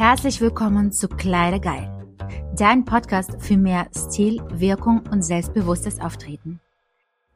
Herzlich willkommen zu Kleider geil, dein Podcast für mehr Stil, Wirkung und selbstbewusstes Auftreten.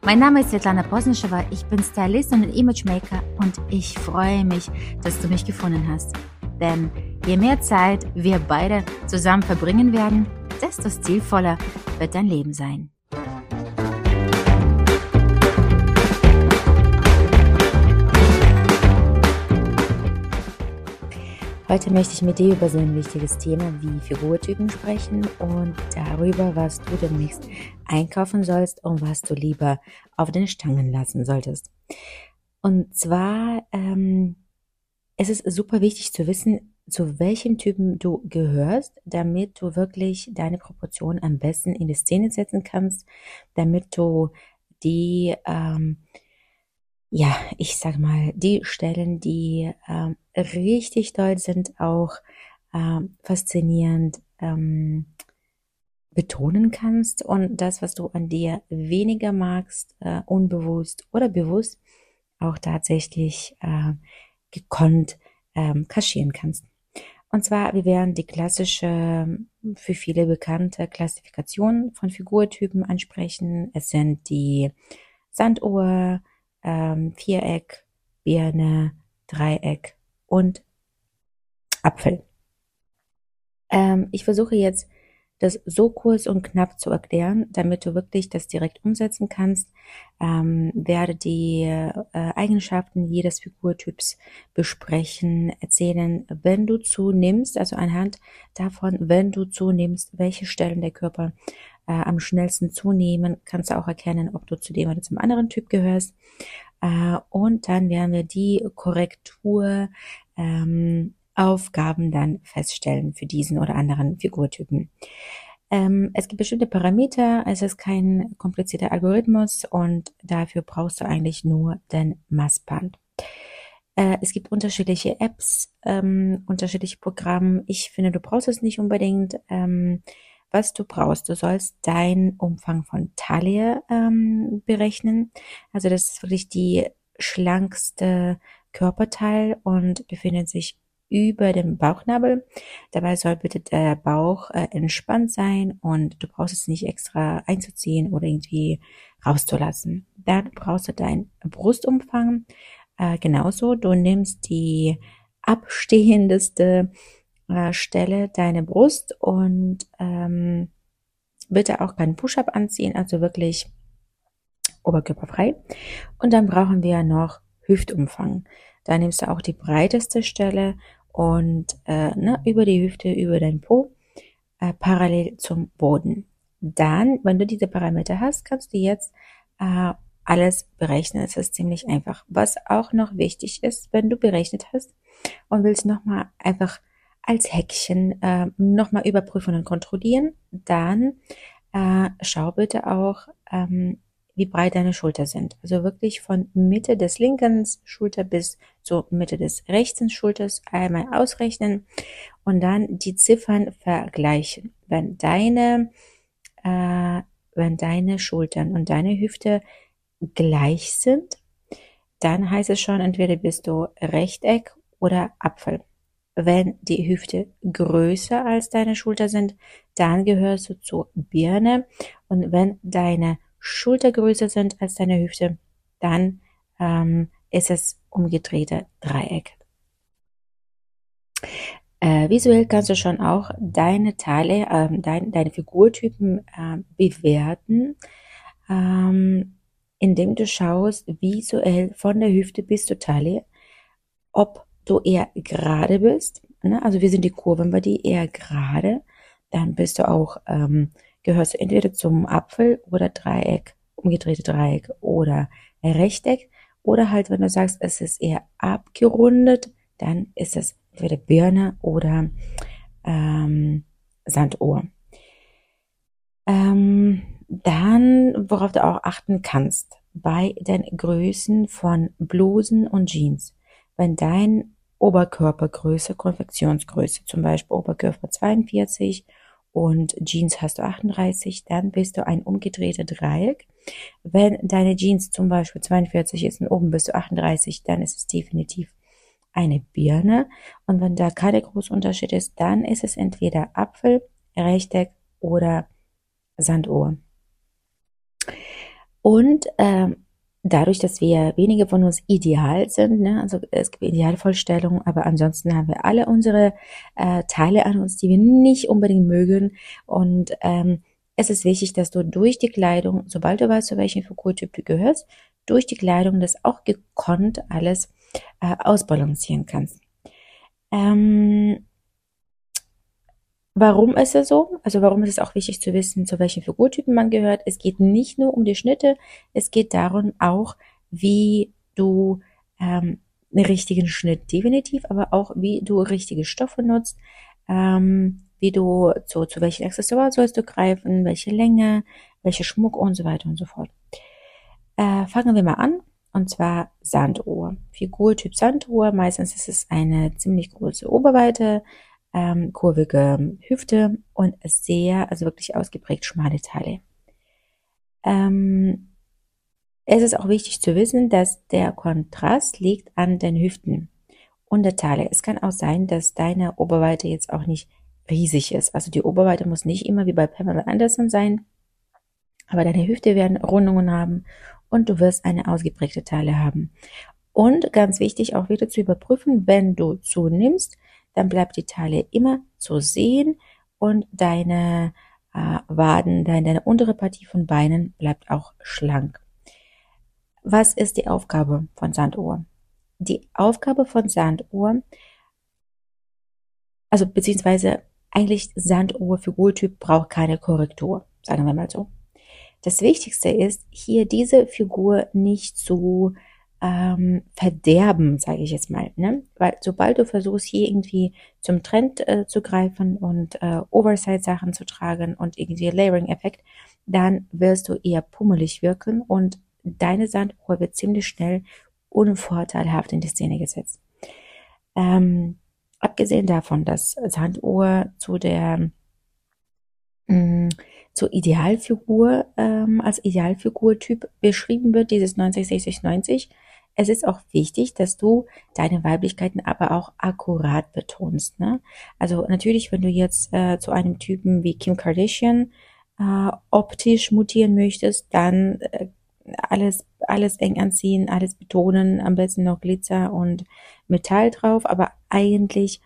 Mein Name ist Svetlana Posnischewa, ich bin Stylist und Imagemaker und ich freue mich, dass du mich gefunden hast. Denn je mehr Zeit wir beide zusammen verbringen werden, desto stilvoller wird dein Leben sein. Heute möchte ich mit dir über so ein wichtiges Thema wie Figurtypen sprechen und darüber, was du demnächst einkaufen sollst und was du lieber auf den Stangen lassen solltest. Und zwar ähm, es ist super wichtig zu wissen, zu welchem Typen du gehörst, damit du wirklich deine Proportionen am besten in die Szene setzen kannst, damit du die ähm, ja, ich sag mal, die Stellen, die ähm, richtig toll sind, auch ähm, faszinierend ähm, betonen kannst und das, was du an dir weniger magst, äh, unbewusst oder bewusst, auch tatsächlich äh, gekonnt ähm, kaschieren kannst. Und zwar, wir werden die klassische, für viele bekannte Klassifikation von Figurtypen ansprechen. Es sind die Sanduhr, ähm, Viereck, Birne, Dreieck und Apfel. Ähm, ich versuche jetzt das so kurz und knapp zu erklären, damit du wirklich das direkt umsetzen kannst, ähm, werde die äh, Eigenschaften jedes Figurtyps besprechen, erzählen, wenn du zunimmst, also anhand davon, wenn du zunimmst, welche Stellen der Körper äh, am schnellsten zunehmen, kannst du auch erkennen, ob du zu dem oder zum anderen Typ gehörst. Äh, und dann werden wir die Korrektur ähm, Aufgaben dann feststellen für diesen oder anderen Figurtypen. Ähm, es gibt bestimmte Parameter, es ist kein komplizierter Algorithmus und dafür brauchst du eigentlich nur den Maßband. Äh, es gibt unterschiedliche Apps, ähm, unterschiedliche Programme. Ich finde, du brauchst es nicht unbedingt. Ähm, was du brauchst. Du sollst deinen Umfang von Taille ähm, berechnen. Also das ist wirklich die schlankste Körperteil und befindet sich über dem Bauchnabel. Dabei soll bitte der Bauch äh, entspannt sein und du brauchst es nicht extra einzuziehen oder irgendwie rauszulassen. Dann brauchst du deinen Brustumfang. Äh, genauso, du nimmst die abstehendeste äh, Stelle deine Brust und ähm, bitte auch keinen Push-up anziehen, also wirklich oberkörperfrei. Und dann brauchen wir noch Hüftumfang. Da nimmst du auch die breiteste Stelle und äh, ne, über die Hüfte, über dein Po, äh, parallel zum Boden. Dann, wenn du diese Parameter hast, kannst du jetzt äh, alles berechnen. Es ist ziemlich einfach. Was auch noch wichtig ist, wenn du berechnet hast und willst nochmal einfach als Häkchen äh, nochmal überprüfen und kontrollieren, dann äh, schau bitte auch, ähm, wie breit deine Schulter sind. Also wirklich von Mitte des linken Schulter bis zur Mitte des rechten Schulters einmal ausrechnen und dann die Ziffern vergleichen. Wenn deine, äh, wenn deine Schultern und deine Hüfte gleich sind, dann heißt es schon, entweder bist du Rechteck oder Apfel. Wenn die Hüfte größer als deine Schulter sind, dann gehörst du zur Birne. Und wenn deine Schulter größer sind als deine Hüfte, dann ähm, ist es umgedrehte Dreieck. Äh, visuell kannst du schon auch deine Teile, äh, dein, deine Figurtypen äh, bewerten, ähm, indem du schaust visuell von der Hüfte bis zur Taille, ob du eher gerade bist, ne? also wir sind die Kurven bei dir eher gerade, dann bist du auch, ähm, gehörst du entweder zum Apfel oder Dreieck, umgedrehte Dreieck oder Rechteck oder halt, wenn du sagst, es ist eher abgerundet, dann ist es entweder Birne oder ähm, Sanduhr. Ähm, dann, worauf du auch achten kannst, bei den Größen von Blusen und Jeans. Wenn dein Oberkörpergröße, Konfektionsgröße, zum Beispiel Oberkörper 42 und Jeans hast du 38, dann bist du ein umgedrehter Dreieck. Wenn deine Jeans zum Beispiel 42 ist und oben bist du 38, dann ist es definitiv eine Birne. Und wenn da kein großer Unterschied ist, dann ist es entweder Apfel, Rechteck oder Sanduhr. Und ähm, dadurch, dass wir wenige von uns ideal sind, ne, also es gibt Idealvorstellungen, aber ansonsten haben wir alle unsere äh, Teile an uns, die wir nicht unbedingt mögen. Und ähm, es ist wichtig, dass du durch die Kleidung, sobald du weißt, zu welchem Figurtyp du gehörst, durch die Kleidung das auch gekonnt alles äh, ausbalancieren kannst. Ähm, Warum ist es so? Also warum ist es auch wichtig zu wissen, zu welchen Figurtypen man gehört? Es geht nicht nur um die Schnitte, es geht darum auch, wie du ähm, einen richtigen Schnitt definitiv, aber auch wie du richtige Stoffe nutzt, ähm, wie du zu, zu welchen Accessoires sollst du greifen, welche Länge, welche Schmuck und so weiter und so fort. Äh, fangen wir mal an. Und zwar Sanduhr. Figurtyp Sanduhr. Meistens ist es eine ziemlich große Oberweite, ähm, kurvige Hüfte und sehr, also wirklich ausgeprägt schmale Teile. Ähm, es ist auch wichtig zu wissen, dass der Kontrast liegt an den Hüften und der Taille. Es kann auch sein, dass deine Oberweite jetzt auch nicht riesig ist. Also die Oberweite muss nicht immer wie bei Pamela Anderson sein, aber deine Hüfte werden Rundungen haben und du wirst eine ausgeprägte Taille haben. Und ganz wichtig auch wieder zu überprüfen, wenn du zunimmst, dann bleibt die Taille immer zu sehen und deine äh, Waden, deine, deine untere Partie von Beinen bleibt auch schlank. Was ist die Aufgabe von Sanduhr? Die Aufgabe von Sanduhr, also beziehungsweise eigentlich Sanduhr Figurtyp braucht keine Korrektur, sagen wir mal so. Das Wichtigste ist, hier diese Figur nicht zu ähm, verderben, sage ich jetzt mal. Ne? Weil sobald du versuchst, hier irgendwie zum Trend äh, zu greifen und äh, Oversize-Sachen zu tragen und irgendwie Layering-Effekt, dann wirst du eher pummelig wirken und deine Sanduhr wird ziemlich schnell unvorteilhaft in die Szene gesetzt. Ähm, abgesehen davon, dass Sanduhr zu der mh, mm, zur Idealfigur ähm, als Idealfigurtyp beschrieben wird, dieses 90, 60, 90, es ist auch wichtig, dass du deine Weiblichkeiten aber auch akkurat betonst. Ne? Also natürlich, wenn du jetzt äh, zu einem Typen wie Kim Kardashian äh, optisch mutieren möchtest, dann äh, alles, alles eng anziehen, alles betonen, am besten noch Glitzer und Metall drauf, aber eigentlich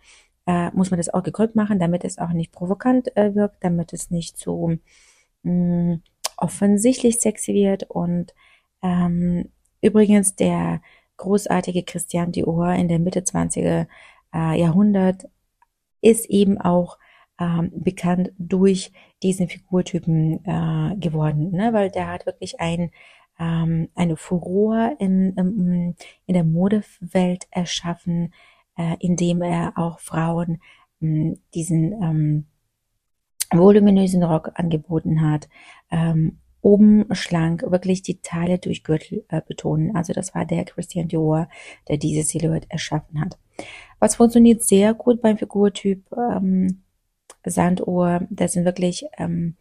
äh, muss man das auch gekonnt machen, damit es auch nicht provokant äh, wirkt, damit es nicht so mh, mm, offensichtlich sexy wird und ähm, Übrigens, der großartige Christian Dior in der Mitte 20er äh, Jahrhundert ist eben auch ähm, bekannt durch diesen Figurtypen äh, geworden, ne? weil der hat wirklich ein, ähm, eine Furore in, in, in der Modewelt erschaffen, äh, indem er auch Frauen mh, diesen ähm, voluminösen Rock angeboten hat, ähm, oben schlank, wirklich die Teile durch Gürtel äh, betonen. Also das war der Christian Dior, der diese Silhouette erschaffen hat. Was funktioniert sehr gut beim Figurtyp ähm, Sanduhr, das sind wirklich ähm,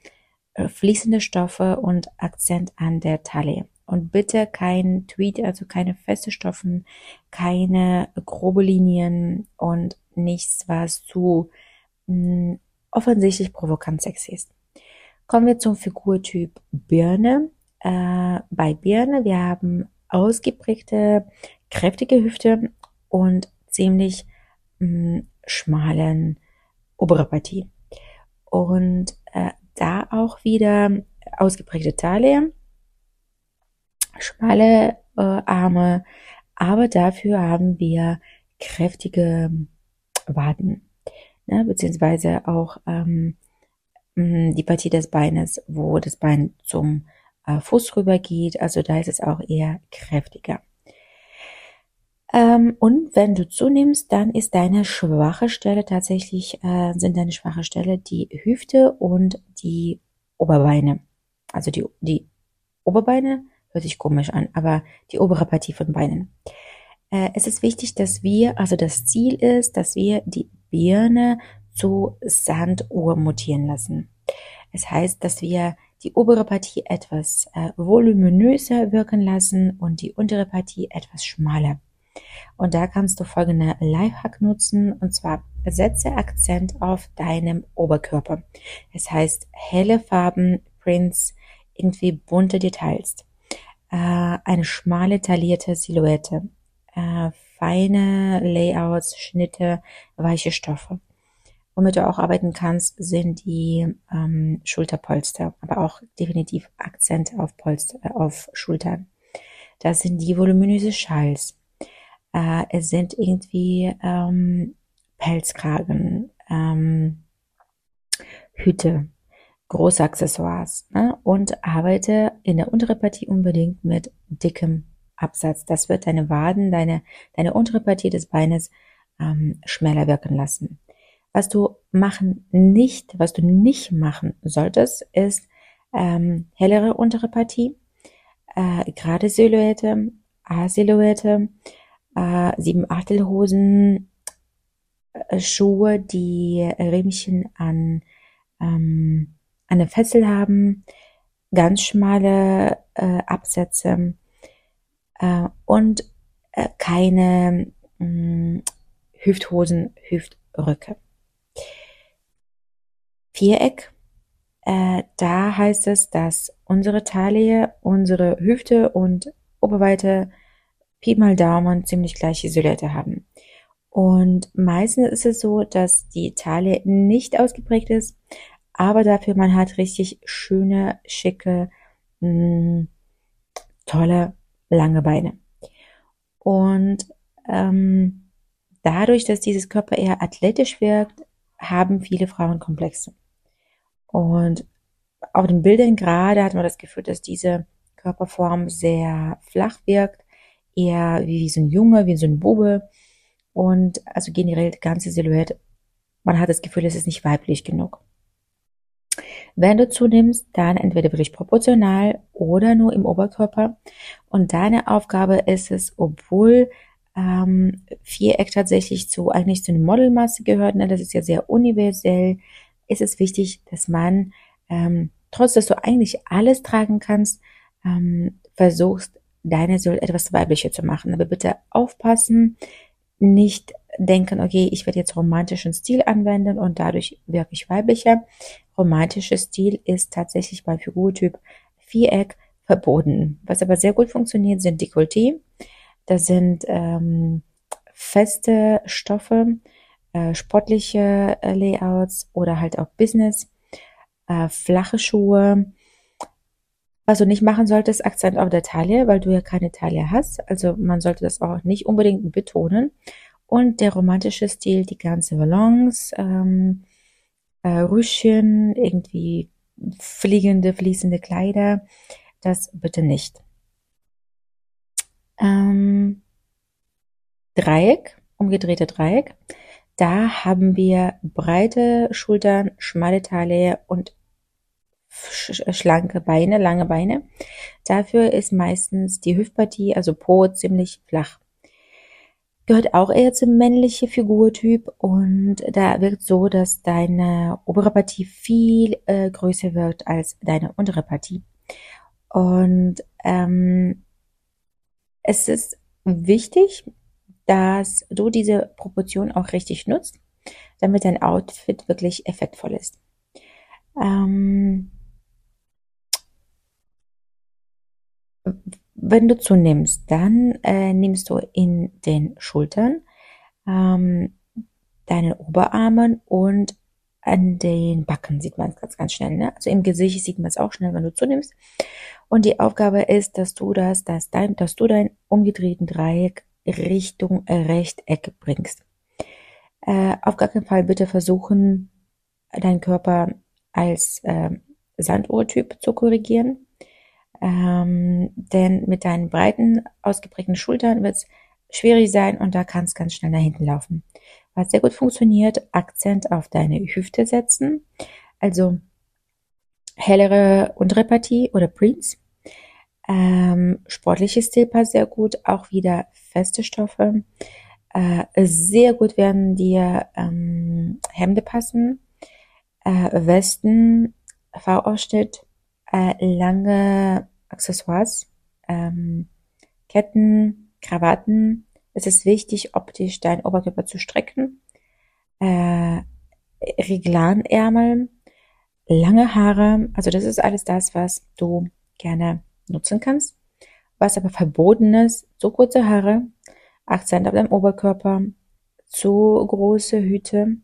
äh, fließende Stoffe und Akzent an der Taille. Und bitte kein Tweed, also keine feste Stoffen, keine grobe Linien und nichts, was zu mh, mm, offensichtlich provokant sexy ist. Kommen wir zum Figurtyp Birne. Äh, bei Birne, wir haben ausgeprägte, kräftige Hüfte und ziemlich mh, mm, schmalen obere Partie. Und äh, da auch wieder ausgeprägte Taille, schmale äh, Arme, aber dafür haben wir kräftige Waden, ne, beziehungsweise auch ähm, die Partie des Beines, wo das Bein zum äh, Fuß rüber geht. Also da ist es auch eher kräftiger. Ähm, und wenn du zunimmst, dann ist deine schwache Stelle tatsächlich, äh, sind deine schwache Stelle die Hüfte und die Oberbeine. Also die, die Oberbeine hört sich komisch an, aber die obere Partie von Beinen. Äh, es ist wichtig, dass wir, also das Ziel ist, dass wir die Birne zu Sanduhr mutieren lassen. Es heißt, dass wir die obere Partie etwas äh, voluminöser wirken lassen und die untere Partie etwas schmaler. Und da kannst du folgende Lifehack nutzen, und zwar setze Akzent auf deinem Oberkörper. Das heißt, helle Farben, Prints, irgendwie bunte Details, äh, eine schmale taillierte Silhouette, äh, feine Layouts, Schnitte, weiche Stoffe. Womit du auch arbeiten kannst, sind die ähm, Schulterpolster, aber auch definitiv Akzent auf Polster, äh, auf Schultern. Das sind die voluminöse Schals. Äh, es sind irgendwie ähm, Pelzkragen, ähm, Hüte, große Accessoires ne? und arbeite in der unteren Partie unbedingt mit dickem Absatz. Das wird deine Waden, deine, deine untere Partie des Beines ähm, schmäler wirken lassen. Was du machen nicht, was du nicht machen solltest, ist ähm, hellere untere Partie, äh, gerade Silhouette, A-Silhouette, äh, sieben Achtelhosen, äh, Schuhe, die Riemchen an ähm, eine Fessel haben, ganz schmale äh, Absätze äh, und äh, keine mh, mm, Hüfthosen, Hüftröcke. Viereck, äh, da heißt es, dass unsere Taille, unsere Hüfte und Oberweite Pi mal Daumen ziemlich gleiche Silhouette haben. Und meistens ist es so, dass die Taille nicht ausgeprägt ist, aber dafür man hat richtig schöne, schicke, mh, mm, tolle, lange Beine. Und ähm, dadurch, dass dieses Körper eher athletisch wirkt, haben viele Frauen Komplexe. Und auf den Bildern gerade hat man das Gefühl, dass diese Körperform sehr flach wirkt, eher wie so ein Junge, wie so ein Bube. Und also generell die ganze Silhouette, man hat das Gefühl, es ist nicht weiblich genug. Wenn du zunimmst, dann entweder wirklich proportional oder nur im Oberkörper. Und deine Aufgabe ist es, obwohl ähm, Viereck tatsächlich zu eigentlich zu einer Modelmasse gehört, ne, das ist ja sehr universell, ist es wichtig, dass man ähm, trotz dass du eigentlich alles tragen kannst, ähm, versuchst deine Soll etwas weiblicher zu machen. Aber bitte aufpassen, nicht denken, okay, ich werde jetzt romantischen Stil anwenden und dadurch wirklich weiblicher. Romantischer Stil ist tatsächlich bei Figurtyp Viereck verboten. Was aber sehr gut funktioniert, sind Dekolleté. Das sind ähm, feste Stoffe, äh, sportliche äh, Layouts oder halt auch Business, äh, flache Schuhe. Was du nicht machen solltest, Akzent auf der Taille, weil du ja keine Taille hast. Also man sollte das auch nicht unbedingt betonen. Und der romantische Stil, die ganze Balance, ähm, äh, Rüschen, irgendwie fliegende, fließende Kleider, das bitte nicht. Ähm, Dreieck, umgedrehte Dreieck. Da haben wir breite Schultern, schmale Taille und schlanke Beine, lange Beine. Dafür ist meistens die Hüftpartie, also Po, ziemlich flach gehört auch eher zum männlichen Figurtyp und da wirkt so, dass deine obere Partie viel äh, größer wird als deine untere Partie. Und ähm, es ist wichtig, dass du diese Proportion auch richtig nutzt, damit dein Outfit wirklich effektvoll ist. Ähm, wenn du zunimmst, dann äh, nimmst du in den Schultern, ähm, deinen Oberarmen und an den Backen sieht man es ganz, ganz schnell. Ne? Also im Gesicht sieht man es auch schnell, wenn du zunimmst. Und die Aufgabe ist, dass du das, dass dein, dass du dein umgedrehten Dreieck Richtung Rechteck bringst. Äh, auf gar keinen Fall bitte versuchen, deinen Körper als äh, Sanduhrtyp zu korrigieren. Ähm, denn mit deinen breiten, ausgeprägten Schultern wird es schwierig sein und da kann es ganz schnell nach hinten laufen. Was sehr gut funktioniert, Akzent auf deine Hüfte setzen, also hellere untere Partie oder Prints. Ähm, sportliches passt sehr gut, auch wieder feste Stoffe. Äh, sehr gut werden dir ähm, Hemde passen, äh, Westen, V-Ausschnitt, äh, lange Accessoires, ähm, Ketten, Krawatten, Es ist wichtig, optisch deinen Oberkörper zu strecken. Äh, Reglanärmel, lange Haare, also das ist alles das, was du gerne nutzen kannst. Was aber verboten ist, zu kurze Haare, Akzent auf deinem Oberkörper, zu große Hüte,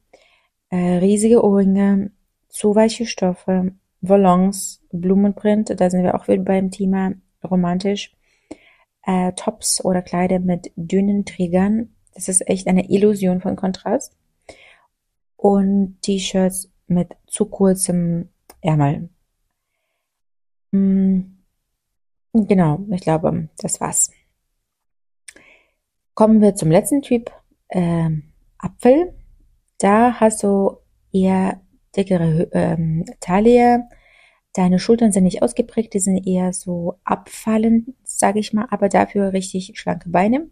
äh, riesige Ohrringe, zu weiche Stoffe, Volants, Blumenprint, da sind wir auch wieder beim Thema romantisch, äh, Tops oder Kleider mit dünnen Trägern, das ist echt eine Illusion von Kontrast. Und T-Shirts mit zu kurzem Ärmel. Hm, genau, ich glaube, das war's. Kommen wir zum letzten Typ, äh, Apfel. Da hast du eher dickere ähm, Taille. Deine Schultern sind nicht ausgeprägt, die sind eher so abfallend, sage ich mal, aber dafür richtig schlanke Beine.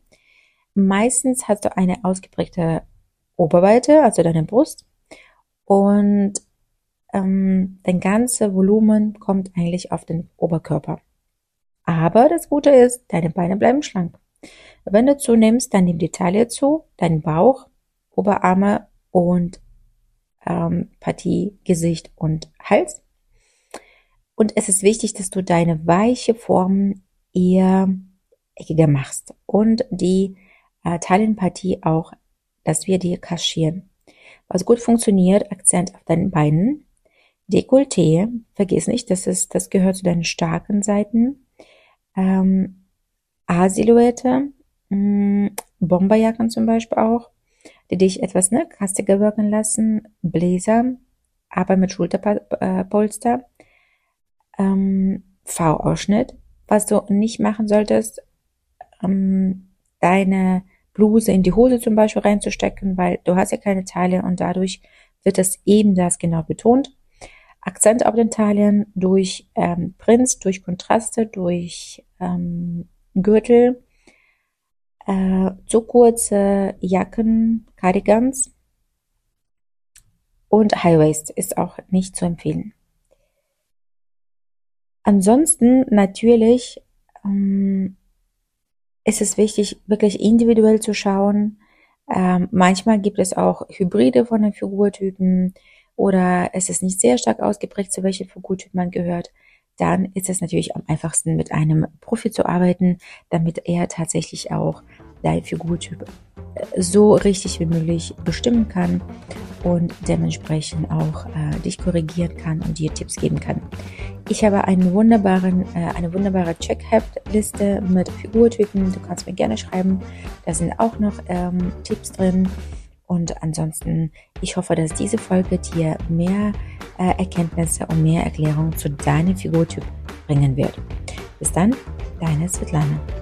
Meistens hast du eine ausgeprägte Oberweite, also deine Brust. Und ähm, dein ganze Volumen kommt eigentlich auf den Oberkörper. Aber das Gute ist, deine Beine bleiben schlank. Wenn du zunimmst, dann nimm die Taille zu, deinen Bauch, Oberarme und ähm, Partie Gesicht und Hals. Und es ist wichtig, dass du deine weiche Form eher eckiger machst und die äh, Taillenpartie auch, dass wir die kaschieren. Was gut funktioniert, Akzent auf deinen Beinen. Dekolleté, vergiss nicht, das ist, das gehört zu deinen starken Seiten. Ähm, A-Silhouette, mm, Bomberjacken zum Beispiel auch, die dich etwas ne, kastiger wirken lassen. Bläser, aber mit Schulterpolster. Ähm, V-Ausschnitt. Was du nicht machen solltest, ähm, deine Bluse in die Hose zum Beispiel reinzustecken, weil du hast ja keine Taille und dadurch wird das eben das genau betont. Akzent auf den Teilen durch ähm, Prints, durch Kontraste, durch ähm, Gürtel, äh, zu kurze Jacken, Cardigans und High Waist ist auch nicht zu empfehlen. Ansonsten natürlich ähm, ist es wichtig, wirklich individuell zu schauen. Ähm, manchmal gibt es auch Hybride von den Figurtypen oder es ist nicht sehr stark ausgeprägt, zu welchem Figurtyp man gehört. Dann ist es natürlich am einfachsten, mit einem Profi zu arbeiten, damit er tatsächlich auch dein Figurtyp so richtig wie möglich bestimmen kann und dementsprechend auch äh, dich korrigieren kann und dir Tipps geben kann. Ich habe einen wunderbaren, äh, eine wunderbare Check-Liste mit Figurtypen. Du kannst mir gerne schreiben. Da sind auch noch ähm, Tipps drin. Und ansonsten, ich hoffe, dass diese Folge dir mehr äh, Erkenntnisse und mehr Erklärungen zu deinem Figurtyp bringen wird. Bis dann, deine Svetlana.